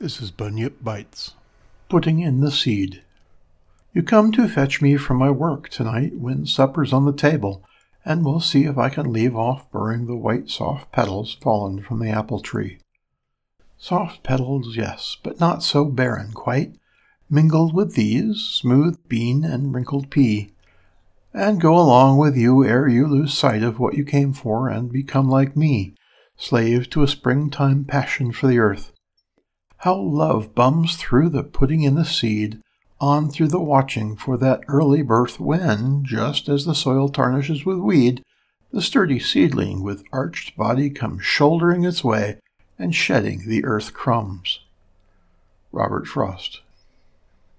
This is Bunyip Bites. Putting in the seed. You come to fetch me from my work tonight when supper's on the table, and we'll see if I can leave off burring the white soft petals fallen from the apple tree. Soft petals, yes, but not so barren quite. Mingled with these, smooth bean and wrinkled pea. And go along with you ere you lose sight of what you came for and become like me, slave to a springtime passion for the earth how love bums through the putting in the seed, on through the watching for that early birth when, just as the soil tarnishes with weed, the sturdy seedling with arched body comes shouldering its way and shedding the earth crumbs. Robert Frost.